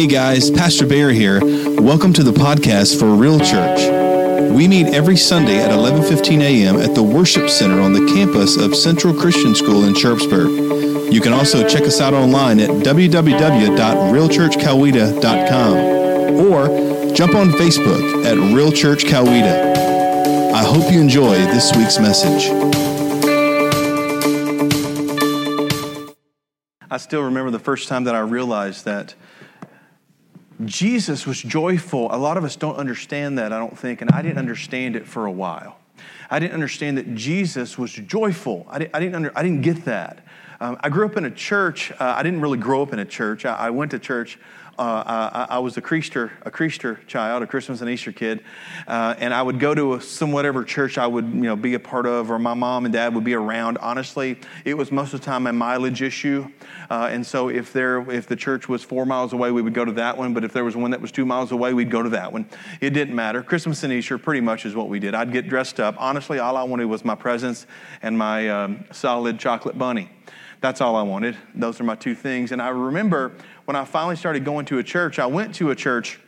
Hey guys, Pastor Bear here. Welcome to the podcast for Real Church. We meet every Sunday at 11:15 a.m. at the Worship Center on the campus of Central Christian School in Sharpsburg. You can also check us out online at www.realchurchcoweta.com or jump on Facebook at Real Church Coweta. I hope you enjoy this week's message. I still remember the first time that I realized that Jesus was joyful. A lot of us don't understand that, I don't think, and I didn't understand it for a while. I didn't understand that Jesus was joyful. I didn't, I didn't, under, I didn't get that. Um, I grew up in a church. Uh, I didn't really grow up in a church. I, I went to church uh, I, I, was a Creaster, a Creaster child, a Christmas and Easter kid, uh, and I would go to a, some whatever church I would, you know, be a part of, or my mom and dad would be around. Honestly, it was most of the time a mileage issue, uh, and so if there, if the church was four miles away, we would go to that one. But if there was one that was two miles away, we'd go to that one. It didn't matter. Christmas and Easter pretty much is what we did. I'd get dressed up. Honestly, all I wanted was my presents and my um, solid chocolate bunny. That's all I wanted. Those are my two things. And I remember when I finally started going to a church, I went to a church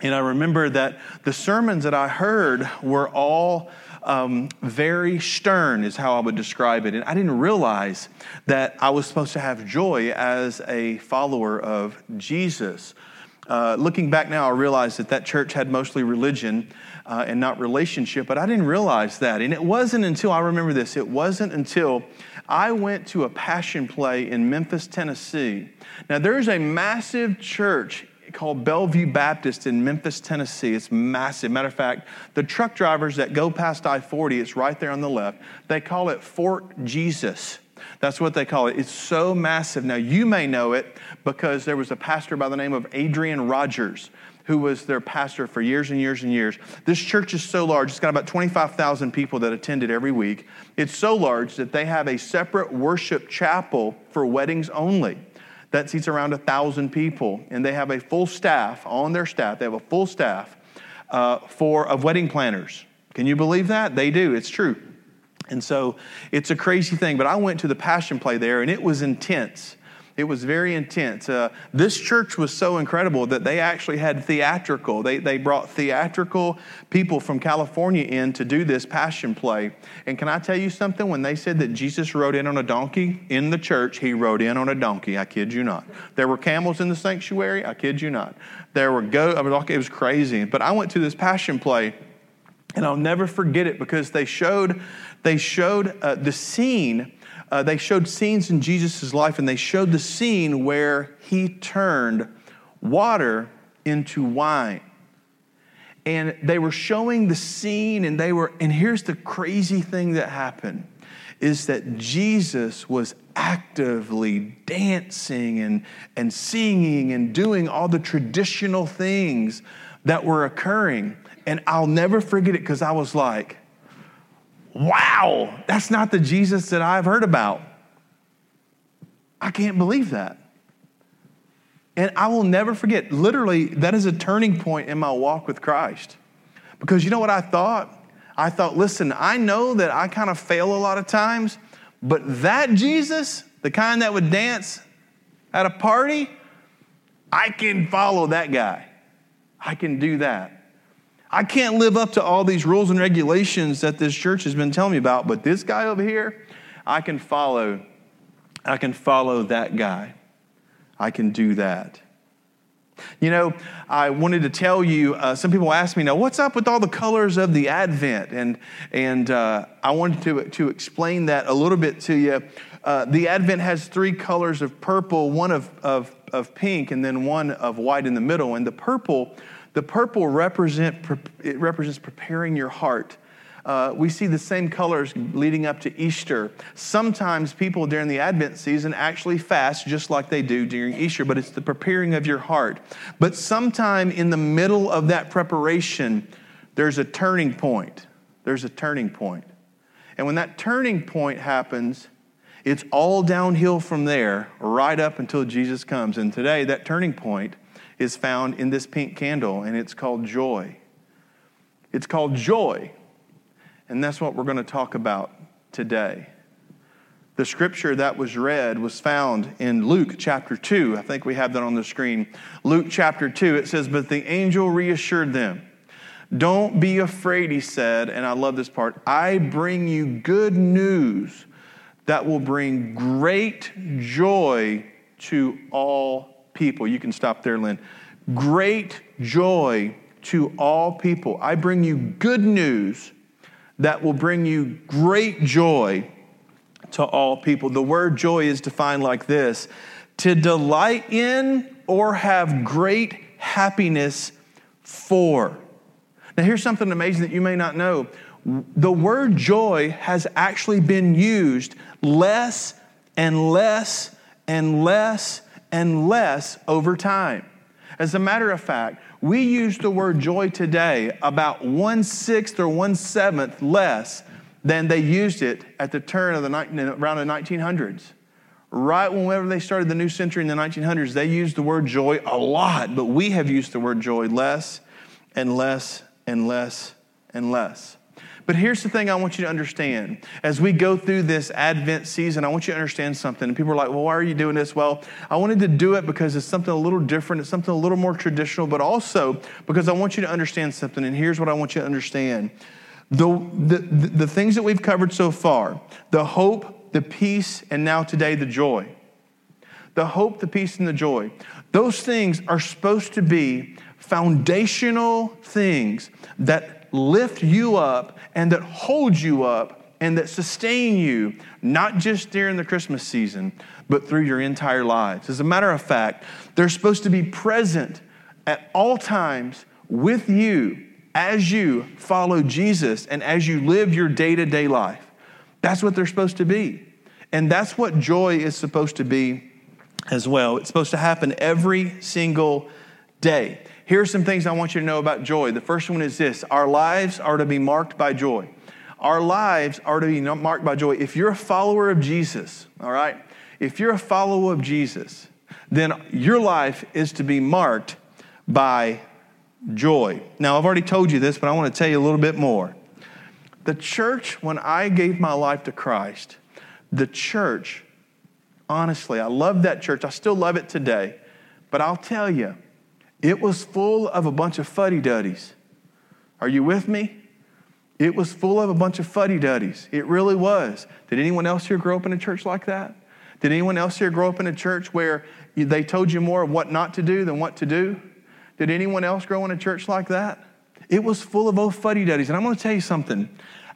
and I remember that the sermons that I heard were all um, very stern, is how I would describe it. And I didn't realize that I was supposed to have joy as a follower of Jesus. Uh, looking back now, I realize that that church had mostly religion uh, and not relationship, but I didn't realize that. And it wasn't until, I remember this, it wasn't until I went to a passion play in Memphis, Tennessee. Now, there's a massive church called Bellevue Baptist in Memphis, Tennessee. It's massive. Matter of fact, the truck drivers that go past I 40, it's right there on the left, they call it Fort Jesus. That's what they call it. It's so massive. Now, you may know it because there was a pastor by the name of Adrian Rogers who was their pastor for years and years and years. This church is so large, it's got about 25,000 people that attend it every week. It's so large that they have a separate worship chapel for weddings only that seats around a thousand people, and they have a full staff on their staff. They have a full staff uh, for of wedding planners. Can you believe that? They do. It's true. And so it's a crazy thing. But I went to the passion play there, and it was intense. It was very intense. Uh, this church was so incredible that they actually had theatrical. They, they brought theatrical people from California in to do this passion play. And can I tell you something? When they said that Jesus rode in on a donkey in the church, he rode in on a donkey. I kid you not. There were camels in the sanctuary. I kid you not. There were goats. It was crazy. But I went to this passion play. And I'll never forget it because they showed, they showed uh, the scene uh, they showed scenes in Jesus' life, and they showed the scene where he turned water into wine. And they were showing the scene, and they were, and here's the crazy thing that happened is that Jesus was actively dancing and, and singing and doing all the traditional things that were occurring. And I'll never forget it because I was like, wow, that's not the Jesus that I've heard about. I can't believe that. And I will never forget, literally, that is a turning point in my walk with Christ. Because you know what I thought? I thought, listen, I know that I kind of fail a lot of times, but that Jesus, the kind that would dance at a party, I can follow that guy. I can do that. I can't live up to all these rules and regulations that this church has been telling me about, but this guy over here, I can follow. I can follow that guy. I can do that. You know, I wanted to tell you, uh, some people ask me, now, what's up with all the colors of the Advent? And, and uh, I wanted to, to explain that a little bit to you. Uh, the Advent has three colors of purple, one of, of, of pink, and then one of white in the middle. And the purple the purple represent, it represents preparing your heart. Uh, we see the same colors leading up to Easter. Sometimes people during the Advent season actually fast just like they do during Easter, but it's the preparing of your heart. But sometime in the middle of that preparation, there's a turning point. There's a turning point. And when that turning point happens, it's all downhill from there right up until Jesus comes. And today, that turning point is found in this pink candle, and it's called joy. It's called joy, and that's what we're going to talk about today. The scripture that was read was found in Luke chapter 2. I think we have that on the screen. Luke chapter 2, it says, But the angel reassured them. Don't be afraid, he said, and I love this part. I bring you good news that will bring great joy to all people. You can stop there, Lynn. Great joy to all people. I bring you good news that will bring you great joy to all people. The word joy is defined like this to delight in or have great happiness for. Now, here's something amazing that you may not know. The word joy has actually been used less and less and less and less over time. As a matter of fact, we use the word joy today about one sixth or one seventh less than they used it at the turn of the around the 1900s. Right whenever they started the new century in the 1900s, they used the word joy a lot, but we have used the word joy less and less and less and less. But here's the thing I want you to understand. As we go through this Advent season, I want you to understand something. And people are like, well, why are you doing this? Well, I wanted to do it because it's something a little different, it's something a little more traditional, but also because I want you to understand something. And here's what I want you to understand the, the, the things that we've covered so far the hope, the peace, and now today the joy. The hope, the peace, and the joy. Those things are supposed to be foundational things that lift you up and that hold you up and that sustain you, not just during the Christmas season, but through your entire lives. As a matter of fact, they're supposed to be present at all times with you as you follow Jesus and as you live your day to day life. That's what they're supposed to be. And that's what joy is supposed to be as well. It's supposed to happen every single day. Here are some things I want you to know about joy. The first one is this our lives are to be marked by joy. Our lives are to be marked by joy. If you're a follower of Jesus, all right, if you're a follower of Jesus, then your life is to be marked by joy. Now, I've already told you this, but I want to tell you a little bit more. The church, when I gave my life to Christ, the church, honestly, I love that church. I still love it today. But I'll tell you, it was full of a bunch of fuddy duddies. Are you with me? It was full of a bunch of fuddy duddies. It really was. Did anyone else here grow up in a church like that? Did anyone else here grow up in a church where they told you more of what not to do than what to do? Did anyone else grow in a church like that? It was full of old fuddy duddies. And I'm going to tell you something.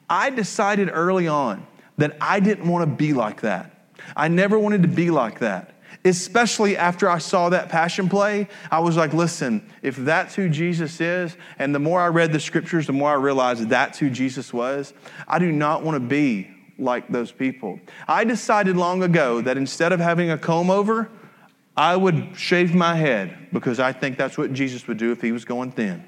I decided early on that I didn't want to be like that. I never wanted to be like that especially after I saw that passion play, I was like, listen, if that's who Jesus is, and the more I read the scriptures, the more I realized that's who Jesus was, I do not want to be like those people. I decided long ago that instead of having a comb over, I would shave my head because I think that's what Jesus would do if he was going thin.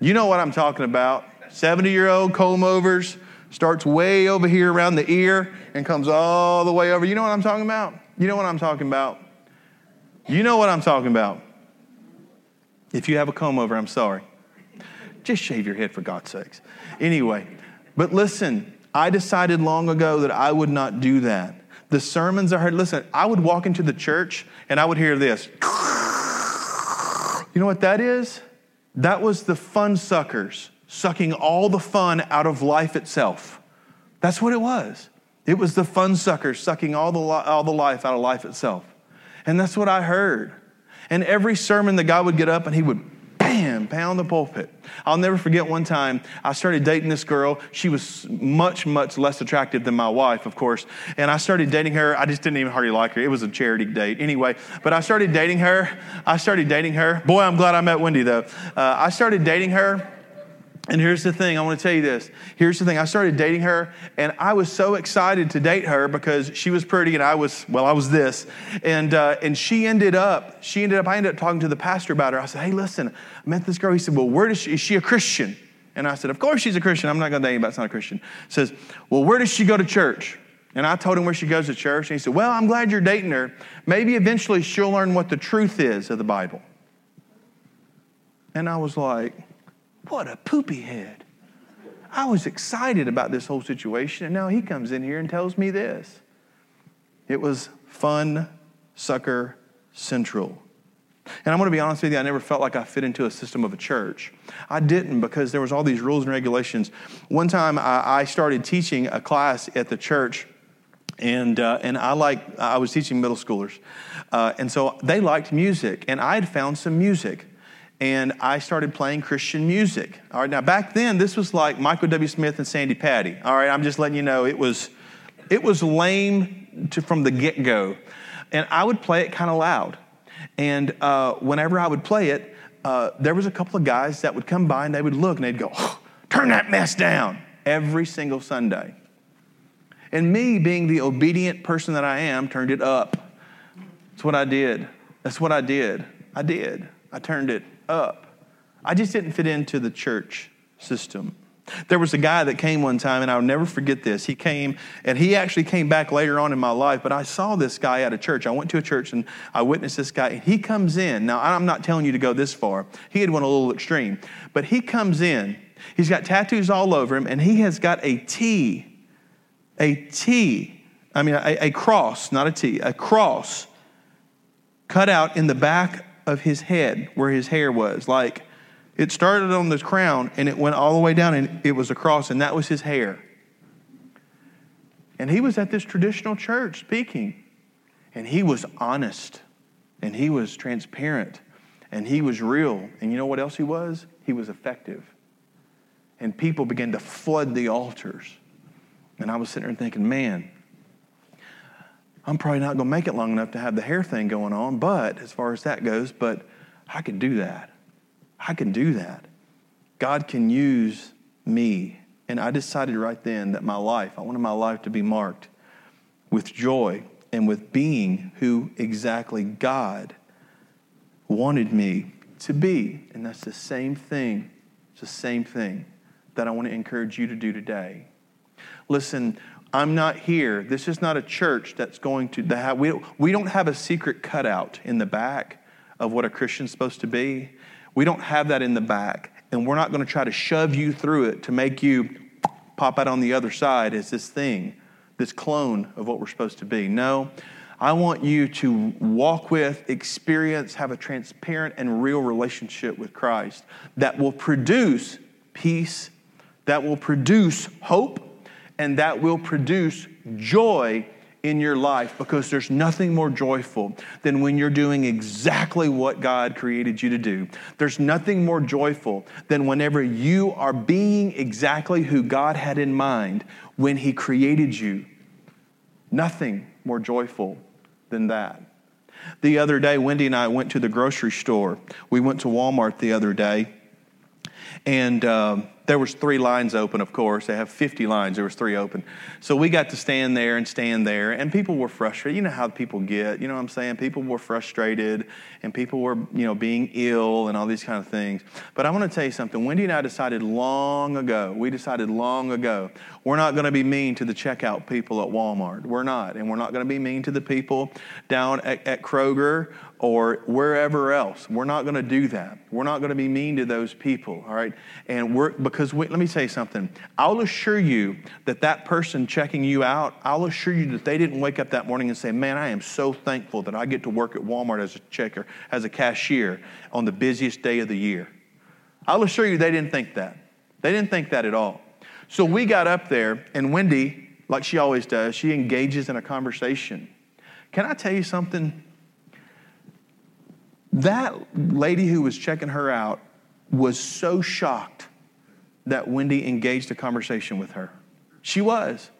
You know what I'm talking about. 70 year old comb overs, starts way over here around the ear and comes all the way over. You know what I'm talking about? You know what I'm talking about? You know what I'm talking about. If you have a comb over, I'm sorry. Just shave your head for God's sakes. Anyway, but listen, I decided long ago that I would not do that. The sermons I heard, listen, I would walk into the church and I would hear this. You know what that is? That was the fun suckers sucking all the fun out of life itself. That's what it was. It was the fun sucker sucking all the, all the life out of life itself. And that's what I heard. And every sermon, the guy would get up and he would bam, pound the pulpit. I'll never forget one time I started dating this girl. She was much, much less attractive than my wife, of course. And I started dating her. I just didn't even hardly like her. It was a charity date anyway. But I started dating her. I started dating her. Boy, I'm glad I met Wendy, though. Uh, I started dating her. And here's the thing, I want to tell you this. Here's the thing. I started dating her, and I was so excited to date her because she was pretty, and I was, well, I was this. And, uh, and she ended up, she ended up, I ended up talking to the pastor about her. I said, hey, listen, I met this girl. He said, well, where does she, is she a Christian? And I said, of course she's a Christian. I'm not going to date anybody that's not a Christian. He says, well, where does she go to church? And I told him where she goes to church, and he said, well, I'm glad you're dating her. Maybe eventually she'll learn what the truth is of the Bible. And I was like, what a poopy head. I was excited about this whole situation, and now he comes in here and tells me this. It was fun, sucker, central. And I'm going to be honest with you, I never felt like I fit into a system of a church. I didn't because there was all these rules and regulations. One time I started teaching a class at the church, and, uh, and I like I was teaching middle schoolers. Uh, and so they liked music, and I had found some music. And I started playing Christian music. All right, now back then, this was like Michael W. Smith and Sandi Patty. All right, I'm just letting you know it was, it was lame to, from the get go. And I would play it kind of loud. And uh, whenever I would play it, uh, there was a couple of guys that would come by and they would look and they'd go, oh, turn that mess down every single Sunday. And me, being the obedient person that I am, turned it up. That's what I did. That's what I did. I did. I turned it up. I just didn't fit into the church system. There was a guy that came one time, and I'll never forget this. He came, and he actually came back later on in my life, but I saw this guy at a church. I went to a church and I witnessed this guy. And he comes in. Now, I'm not telling you to go this far, he had went a little extreme, but he comes in. He's got tattoos all over him, and he has got a T, a T, I mean, a, a cross, not a T, a cross cut out in the back of his head where his hair was. Like, it started on the crown and it went all the way down and it was a cross, and that was his hair. And he was at this traditional church speaking, and he was honest, and he was transparent, and he was real. And you know what else he was? He was effective. And people began to flood the altars. And I was sitting there thinking, man, I'm probably not going to make it long enough to have the hair thing going on, but as far as that goes, but I can do that. I can do that. God can use me. And I decided right then that my life, I wanted my life to be marked with joy and with being who exactly God wanted me to be. And that's the same thing. It's the same thing that I want to encourage you to do today. Listen, I'm not here. This is not a church that's going to have, we, we don't have a secret cutout in the back of what a Christian's supposed to be. We don't have that in the back, and we're not going to try to shove you through it to make you pop out on the other side as this thing, this clone of what we're supposed to be. No, I want you to walk with, experience, have a transparent and real relationship with Christ that will produce peace, that will produce hope, and that will produce joy in your life because there's nothing more joyful than when you're doing exactly what God created you to do. There's nothing more joyful than whenever you are being exactly who God had in mind when He created you. Nothing more joyful than that. The other day, Wendy and I went to the grocery store. We went to Walmart the other day, and um, there was three lines open of course. They have 50 lines. There was three open. So we got to stand there and stand there and people were frustrated. You know how people get you know what i'm saying? People were frustrated and people were you know being ill and all these kind of things. But i want to tell you something. Wendy and i decided long ago we decided long ago we're not going to be mean to the checkout people at walmart. We're not and we're not going to be mean to the people down at, at kroger or wherever else. We're not going to do that. We're not going to be mean to those people, all right? And we're, because we, let me tell you something. I'll assure you that that person checking you out, I'll assure you that they didn't wake up that morning and say, man, I am so thankful that I get to work at Walmart as a checker, as a cashier on the busiest day of the year. I'll assure you they didn't think that. They didn't think that at all. So we got up there, and Wendy, like she always does, she engages in a conversation. Can I tell you something? That lady who was checking her out was so shocked that Wendy engaged a conversation with her. She was.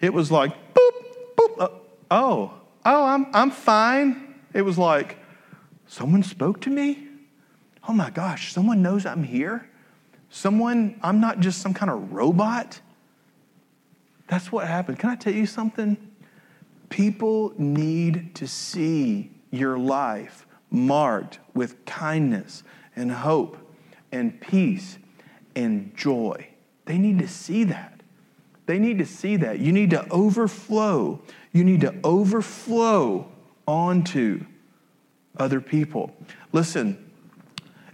It was like, boop, boop, uh, oh, oh, I'm, I'm fine. It was like, someone spoke to me? Oh my gosh, someone knows I'm here? Someone, I'm not just some kind of robot? That's what happened. Can I tell you something? People need to see your life marked with kindness and hope and peace and joy. They need to see that. They need to see that. You need to overflow. You need to overflow onto other people. Listen,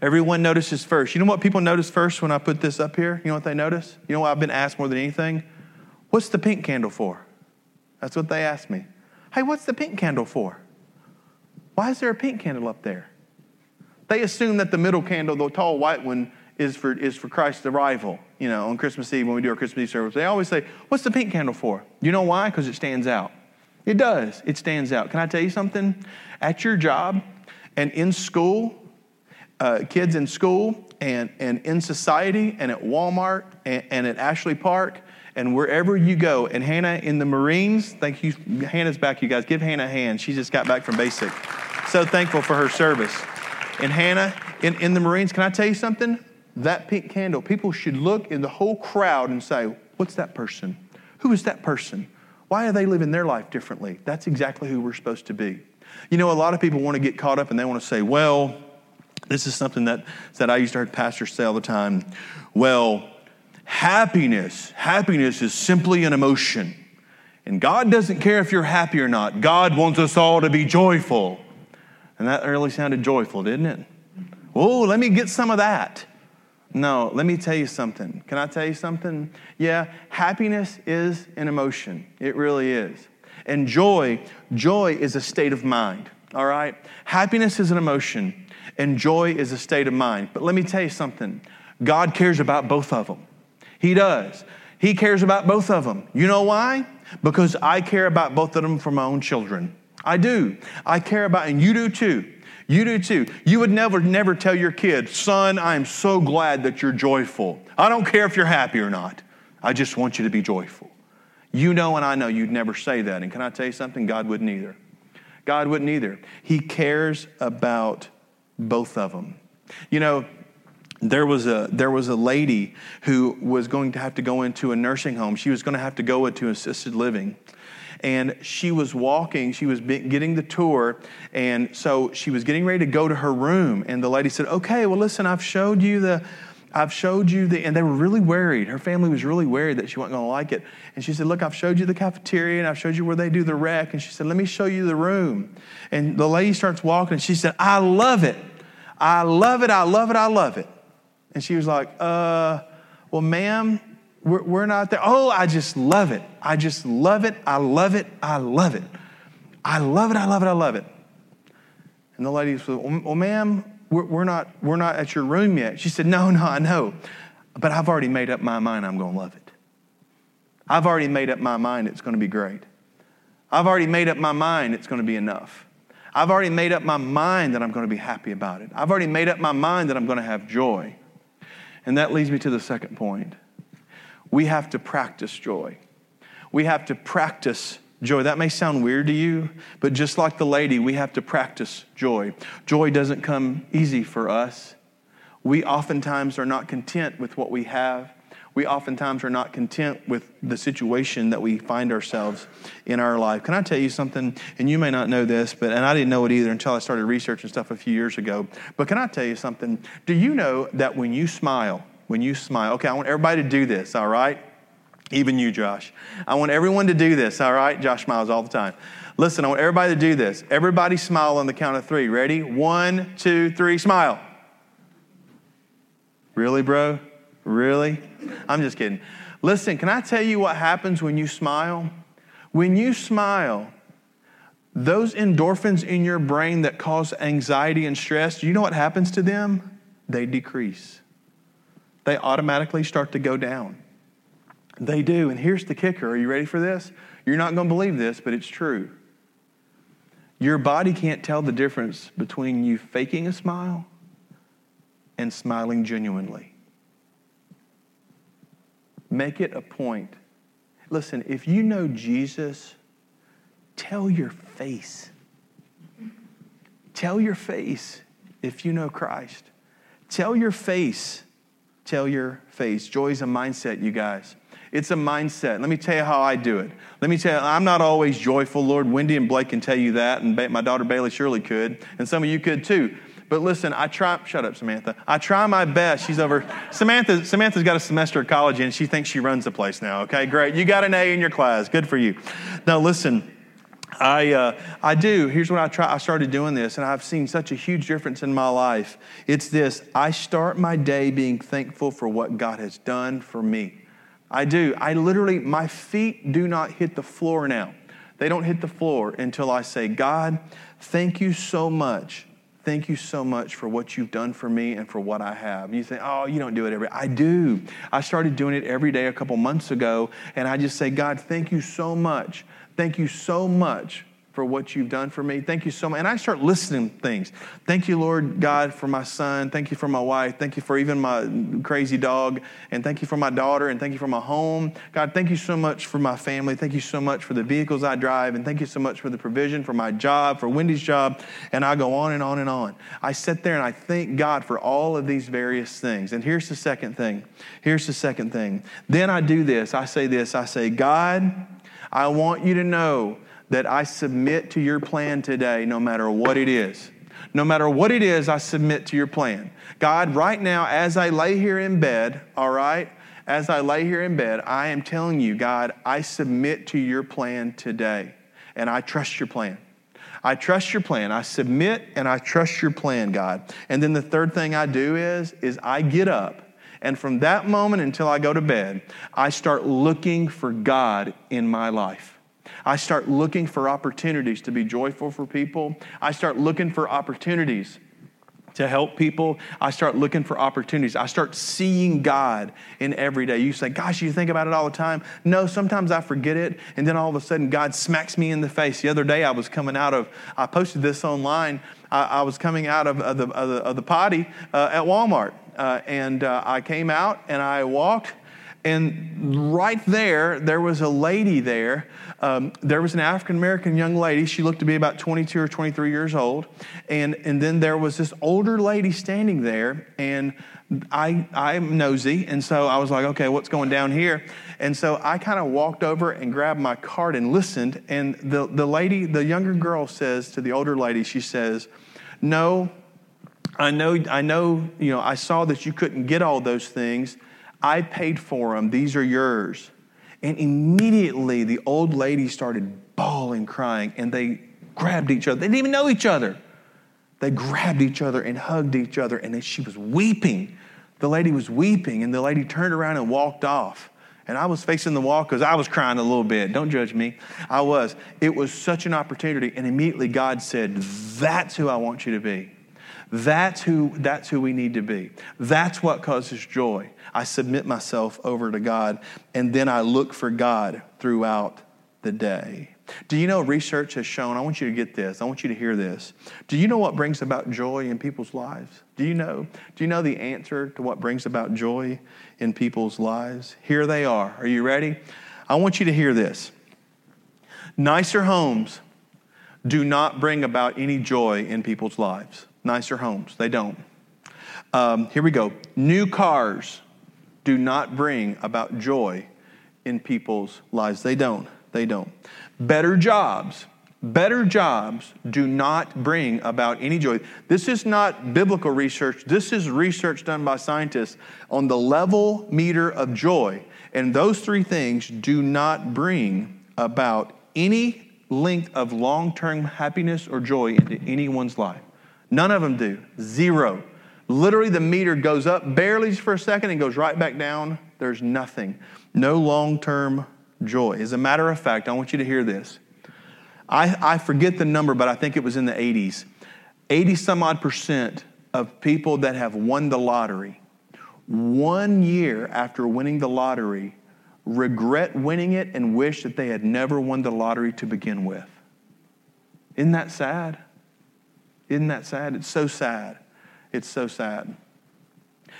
Everyone notices first. You know what people notice first when I put this up here? You know what they notice? You know what I've been asked more than anything? What's the pink candle for? That's what they ask me. Hey, what's the pink candle for? Why is there a pink candle up there? They assume that the middle candle, the tall white one, is for, is for Christ's arrival. You know, on Christmas Eve, when we do our Christmas Eve service, they always say, What's the pink candle for? You know why? Because it stands out. It does. It stands out. Can I tell you something? At your job and in school, uh, kids in school and, and in society and at Walmart and, and at Ashley Park and wherever you go. And Hannah in the Marines, thank you. Hannah's back, you guys. Give Hannah a hand. She just got back from basic. So thankful for her service. And Hannah in, in the Marines, can I tell you something? That pink candle, people should look in the whole crowd and say, What's that person? Who is that person? Why are they living their life differently? That's exactly who we're supposed to be. You know, a lot of people want to get caught up and they want to say, Well, this is something that, that I used to hear pastors say all the time. Well, happiness, happiness is simply an emotion. And God doesn't care if you're happy or not. God wants us all to be joyful. And that really sounded joyful, didn't it? Oh, let me get some of that. No, let me tell you something. Can I tell you something? Yeah, happiness is an emotion. It really is. And joy, joy is a state of mind, all right? Happiness is an emotion and joy is a state of mind. But let me tell you something God cares about both of them. He does. He cares about both of them. You know why? Because I care about both of them for my own children. I do. I care about, and you do too. You do too. You would never, never tell your kid, son, I am so glad that you're joyful. I don't care if you're happy or not. I just want you to be joyful. You know, and I know you'd never say that. And can I tell you something? God wouldn't either. God wouldn't either. He cares about both of them. You know, there was a there was a lady who was going to have to go into a nursing home. She was going to have to go into assisted living. And she was walking, she was getting the tour, and so she was getting ready to go to her room. And the lady said, Okay, well, listen, I've showed you the, I've showed you the, and they were really worried. Her family was really worried that she wasn't going to like it. And she said, Look, I've showed you the cafeteria and I've showed you where they do the rec. And she said, Let me show you the room. And the lady starts walking and she said, I love it. I love it. I love it. I love it. And she was like, Uh, well, ma'am, we're, we're not there. Oh, I just love it. I just love it. I love it. I love it. I love it. I love it. I love it. And the lady said, Well, ma'am, we're, we're, not, we're not at your room yet. She said, No, no, I know. But I've already made up my mind I'm going to love it. I've already made up my mind it's going to be great. I've already made up my mind it's going to be enough. I've already made up my mind that I'm going to be happy about it. I've already made up my mind that I'm going to have joy. And that leads me to the second point. We have to practice joy. We have to practice joy. That may sound weird to you, but just like the lady, we have to practice joy. Joy doesn't come easy for us. We oftentimes are not content with what we have. We oftentimes are not content with the situation that we find ourselves in our life. Can I tell you something? And you may not know this, but and I didn't know it either until I started researching stuff a few years ago. But can I tell you something? Do you know that when you smile, when you smile, okay, I want everybody to do this, all right? Even you, Josh. I want everyone to do this, all right? Josh smiles all the time. Listen, I want everybody to do this. Everybody smile on the count of three. Ready? One, two, three, smile. Really, bro? Really? I'm just kidding. Listen, can I tell you what happens when you smile? When you smile, those endorphins in your brain that cause anxiety and stress, you know what happens to them? They decrease. They automatically start to go down. They do. And here's the kicker. Are you ready for this? You're not going to believe this, but it's true. Your body can't tell the difference between you faking a smile and smiling genuinely. Make it a point. Listen, if you know Jesus, tell your face. Tell your face if you know Christ. Tell your face. Tell your face. Joy is a mindset, you guys. It's a mindset. Let me tell you how I do it. Let me tell you, I'm not always joyful, Lord. Wendy and Blake can tell you that, and my daughter Bailey surely could, and some of you could too. But listen, I try, shut up, Samantha. I try my best. She's over, Samantha, Samantha's got a semester of college and she thinks she runs the place now, okay? Great. You got an A in your class. Good for you. Now, listen, I, uh, I do. Here's what I try. I started doing this, and I've seen such a huge difference in my life. It's this I start my day being thankful for what God has done for me. I do. I literally, my feet do not hit the floor now. They don't hit the floor until I say, God, thank you so much. Thank you so much for what you've done for me and for what I have. You say, oh, you don't do it every I do. I started doing it every day a couple months ago, and I just say, God, thank you so much Thank you so much for what you've done for me. Thank you so much. And I start listening things. Thank you, Lord God, for my son. Thank you for my wife. Thank you for even my crazy dog. And thank you for my daughter. And thank you for my home. God, thank you so much for my family. Thank you so much for the vehicles I drive. And thank you so much for the provision for my job, for Wendy's job. And I go on and on and on. I sit there and I thank God for all of these various things. And here's the second thing. Here's the second thing. Then I do this. I say this. I say, God, I want you to know that I submit to your plan today, no matter what it is. No matter what it is, I submit to your plan. God, right now, as I lay here in bed, all right, as I lay here in bed, I am telling you, God, I submit to your plan today, and I trust your plan. I trust your plan. I submit and I trust your plan, God. And then the third thing I do is is I get up and from that moment until I go to bed, I start looking for God in my life. I start looking for opportunities to be joyful for people. I start looking for opportunities to help people. I start looking for opportunities. I start seeing God in every day. You say, Gosh, you think about it all the time? No, sometimes I forget it. And then all of a sudden, God smacks me in the face. The other day, I was coming out of, I posted this online. I, I was coming out of, of, the, of, the, of the, potty uh, at Walmart uh, and uh, I came out and I walked, and right there, there was a lady there. Um, there was an African American young lady. She looked to be about 22 or 23 years old. And, and then there was this older lady standing there. And I, I'm nosy. And so I was like, okay, what's going down here? And so I kind of walked over and grabbed my card and listened. And the, the lady, the younger girl says to the older lady, she says, No, I know, I know, you know, I saw that you couldn't get all those things. I paid for them. These are yours. And immediately the old lady started bawling, crying, and they grabbed each other. They didn't even know each other. They grabbed each other and hugged each other, and she was weeping. The lady was weeping, and the lady turned around and walked off. And I was facing the wall because I was crying a little bit. Don't judge me. I was. It was such an opportunity. And immediately God said, That's who I want you to be. That's who, that's who we need to be. That's what causes joy. I submit myself over to God, and then I look for God throughout the day. Do you know research has shown? I want you to get this. I want you to hear this. Do you know what brings about joy in people's lives? Do you know? Do you know the answer to what brings about joy in people's lives? Here they are. Are you ready? I want you to hear this. Nicer homes do not bring about any joy in people's lives nicer homes. They don't. Um, here we go. New cars do not bring about joy in people's lives. They don't. They don't. Better jobs. Better jobs do not bring about any joy. This is not biblical research. This is research done by scientists on the level meter of joy. And those three things do not bring about any length of long term happiness or joy into anyone's life. None of them do. Zero. Literally, the meter goes up barely for a second and goes right back down. There's nothing. No long term joy. As a matter of fact, I want you to hear this. I, I forget the number, but I think it was in the 80s. 80 some odd percent of people that have won the lottery, one year after winning the lottery, regret winning it and wish that they had never won the lottery to begin with. Isn't that sad? Isn't that sad? It's so sad. It's so sad.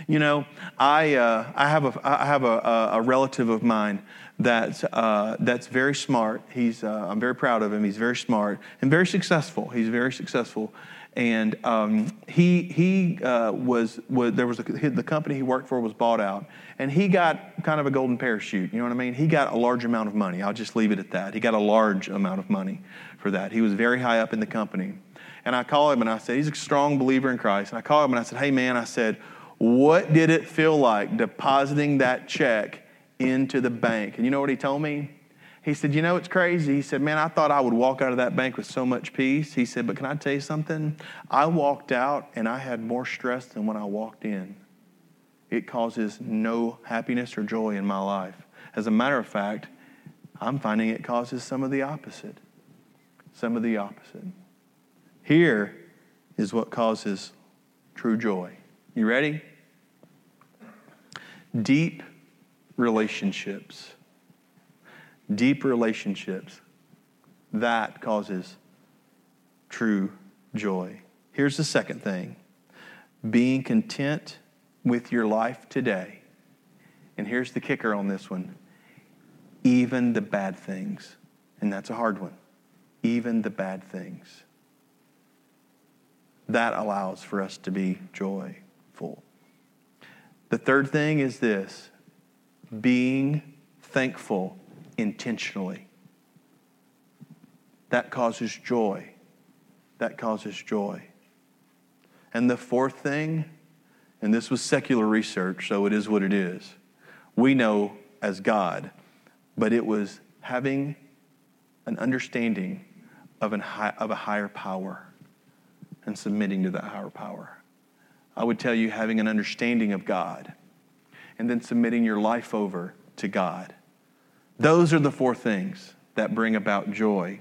You know, I, uh, I have, a, I have a, a relative of mine that's, uh, that's very smart. He's, uh, I'm very proud of him. He's very smart and very successful. He's very successful. And um, he, he uh, was, was, there was a, the company he worked for was bought out. And he got kind of a golden parachute. You know what I mean? He got a large amount of money. I'll just leave it at that. He got a large amount of money for that. He was very high up in the company. And I called him and I said, he's a strong believer in Christ. And I called him and I said, hey, man, I said, what did it feel like depositing that check into the bank? And you know what he told me? He said, You know, it's crazy. He said, Man, I thought I would walk out of that bank with so much peace. He said, But can I tell you something? I walked out and I had more stress than when I walked in. It causes no happiness or joy in my life. As a matter of fact, I'm finding it causes some of the opposite. Some of the opposite. Here is what causes true joy. You ready? Deep relationships. Deep relationships. That causes true joy. Here's the second thing being content with your life today. And here's the kicker on this one even the bad things. And that's a hard one. Even the bad things. That allows for us to be joyful. The third thing is this being thankful intentionally. That causes joy. That causes joy. And the fourth thing, and this was secular research, so it is what it is. We know as God, but it was having an understanding of, an high, of a higher power and submitting to that higher power. I would tell you having an understanding of God and then submitting your life over to God. Those are the four things that bring about joy.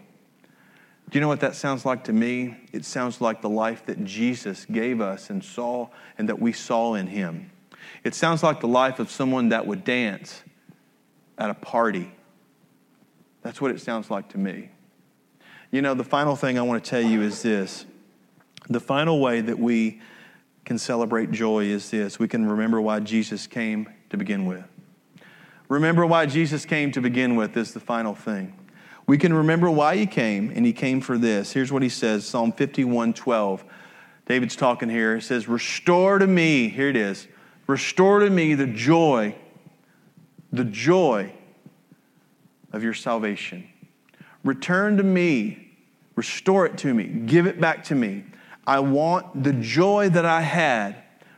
Do you know what that sounds like to me? It sounds like the life that Jesus gave us and saw and that we saw in him. It sounds like the life of someone that would dance at a party. That's what it sounds like to me. You know, the final thing I want to tell you is this the final way that we can celebrate joy is this we can remember why Jesus came to begin with. Remember why Jesus came to begin with is the final thing. We can remember why he came, and he came for this. Here's what he says Psalm 51 12. David's talking here. He says, Restore to me, here it is, restore to me the joy, the joy of your salvation. Return to me, restore it to me, give it back to me. I want the joy that I had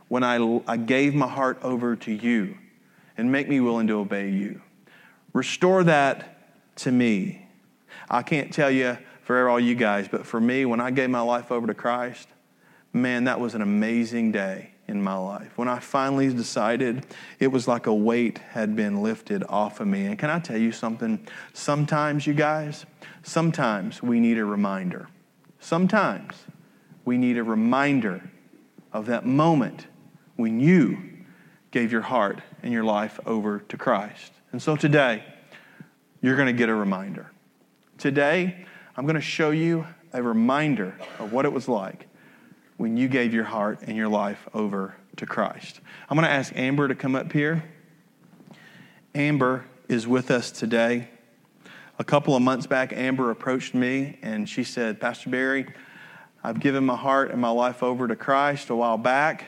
when I, I gave my heart over to you and make me willing to obey you. Restore that to me. I can't tell you for all you guys, but for me, when I gave my life over to Christ, man, that was an amazing day in my life. When I finally decided, it was like a weight had been lifted off of me. And can I tell you something? Sometimes, you guys, sometimes we need a reminder. Sometimes we need a reminder of that moment when you gave your heart and your life over to Christ. And so today, you're going to get a reminder. Today, I'm going to show you a reminder of what it was like when you gave your heart and your life over to Christ. I'm going to ask Amber to come up here. Amber is with us today. A couple of months back, Amber approached me and she said, Pastor Barry, I've given my heart and my life over to Christ a while back,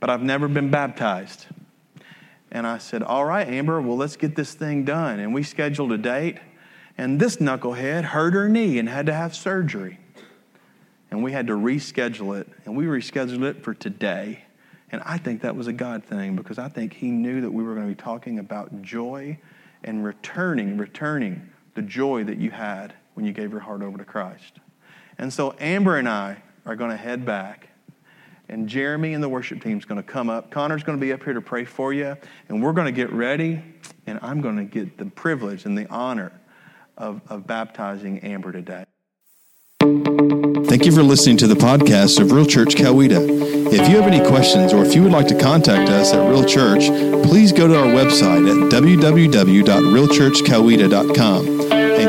but I've never been baptized. And I said, All right, Amber, well, let's get this thing done. And we scheduled a date, and this knucklehead hurt her knee and had to have surgery. And we had to reschedule it, and we rescheduled it for today. And I think that was a God thing because I think He knew that we were going to be talking about joy and returning, returning the joy that you had when you gave your heart over to Christ. And so Amber and I are going to head back. And Jeremy and the worship team is going to come up. Connor's going to be up here to pray for you. And we're going to get ready. And I'm going to get the privilege and the honor of, of baptizing Amber today. Thank you for listening to the podcast of Real Church Coweta. If you have any questions or if you would like to contact us at Real Church, please go to our website at www.realchurchcoweta.com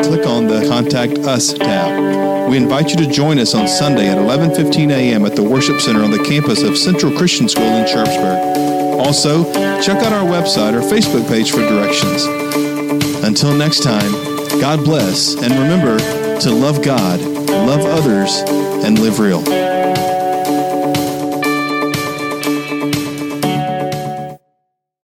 click on the Contact Us tab. We invite you to join us on Sunday at 11:15 a.m. at the Worship Center on the campus of Central Christian School in Sharpsburg. Also, check out our website or Facebook page for directions. Until next time, God bless and remember to love God, love others, and live real.